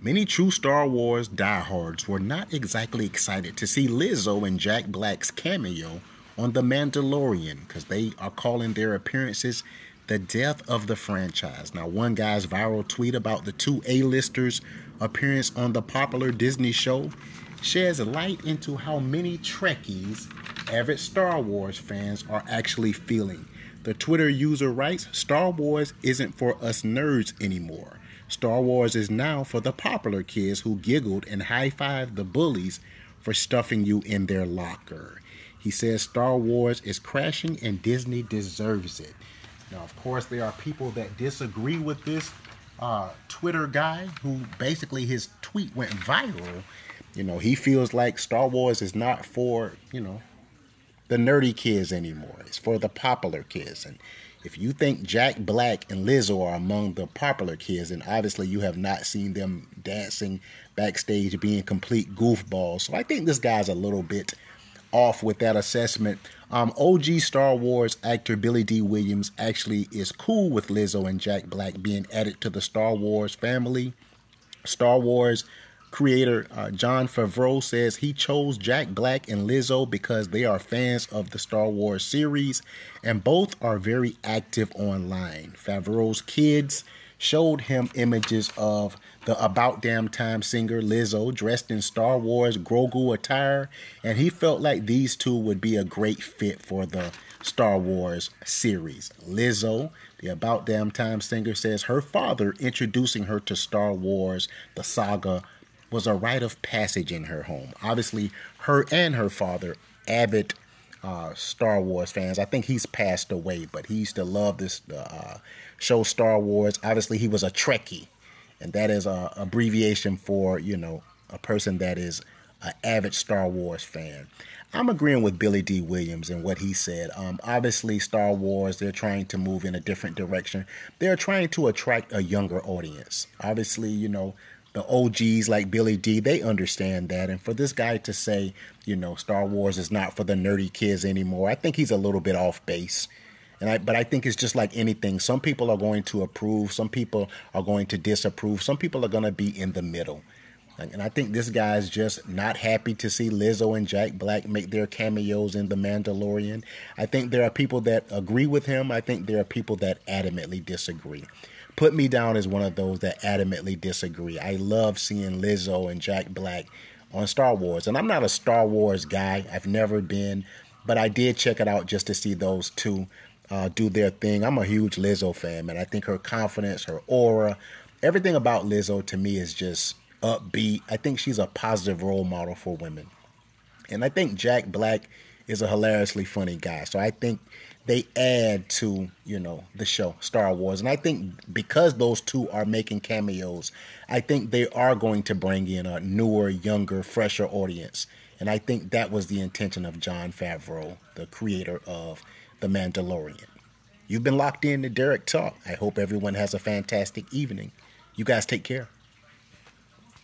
Many true Star Wars diehards were not exactly excited to see Lizzo and Jack Black's cameo on The Mandalorian because they are calling their appearances the death of the franchise. Now, one guy's viral tweet about the two A-listers' appearance on the popular Disney show sheds light into how many Trekkies, avid Star Wars fans, are actually feeling. The Twitter user writes Star Wars isn't for us nerds anymore. Star Wars is now for the popular kids who giggled and high fived the bullies for stuffing you in their locker. He says Star Wars is crashing and Disney deserves it. Now, of course, there are people that disagree with this uh, Twitter guy who basically his tweet went viral. You know, he feels like Star Wars is not for, you know, the nerdy kids anymore. It's for the popular kids. And if you think Jack Black and Lizzo are among the popular kids, then obviously you have not seen them dancing backstage being complete goofballs. So I think this guy's a little bit off with that assessment. Um, OG Star Wars actor Billy Dee Williams actually is cool with Lizzo and Jack Black being added to the Star Wars family. Star Wars creator uh, Jon Favreau says he chose Jack Black and Lizzo because they are fans of the Star Wars series and both are very active online. Favreau's kids showed him images of the About Damn Time singer Lizzo dressed in Star Wars Grogu attire, and he felt like these two would be a great fit for the Star Wars series. Lizzo, the About Damn Time singer, says her father introducing her to Star Wars, the saga, was a rite of passage in her home. Obviously, her and her father, avid uh, Star Wars fans. I think he's passed away, but he used to love this uh, show Star Wars. Obviously, he was a Trekkie, and that is a abbreviation for you know a person that is an avid Star Wars fan. I'm agreeing with Billy Dee Williams and what he said. Um, obviously, Star Wars, they're trying to move in a different direction. They're trying to attract a younger audience. Obviously, you know, the OGs like Billy Dee, they understand that. And for this guy to say, you know, Star Wars is not for the nerdy kids anymore, I think he's a little bit off base. And I, but I think it's just like anything. Some people are going to approve, some people are going to disapprove, some people are going to be in the middle. And I think this guy's just not happy to see Lizzo and Jack Black make their cameos in The Mandalorian. I think there are people that agree with him. I think there are people that adamantly disagree put me down as one of those that adamantly disagree. I love seeing Lizzo and Jack Black on Star Wars. And I'm not a Star Wars guy, I've never been, but I did check it out just to see those two uh, do their thing. I'm a huge Lizzo fan, and I think her confidence, her aura, everything about Lizzo to me is just upbeat. I think she's a positive role model for women. And I think Jack Black is a hilariously funny guy. So I think they add to you know the show Star Wars, and I think because those two are making cameos, I think they are going to bring in a newer, younger, fresher audience, and I think that was the intention of Jon Favreau, the creator of The Mandalorian. You've been locked in to Derek Talk. I hope everyone has a fantastic evening. You guys take care.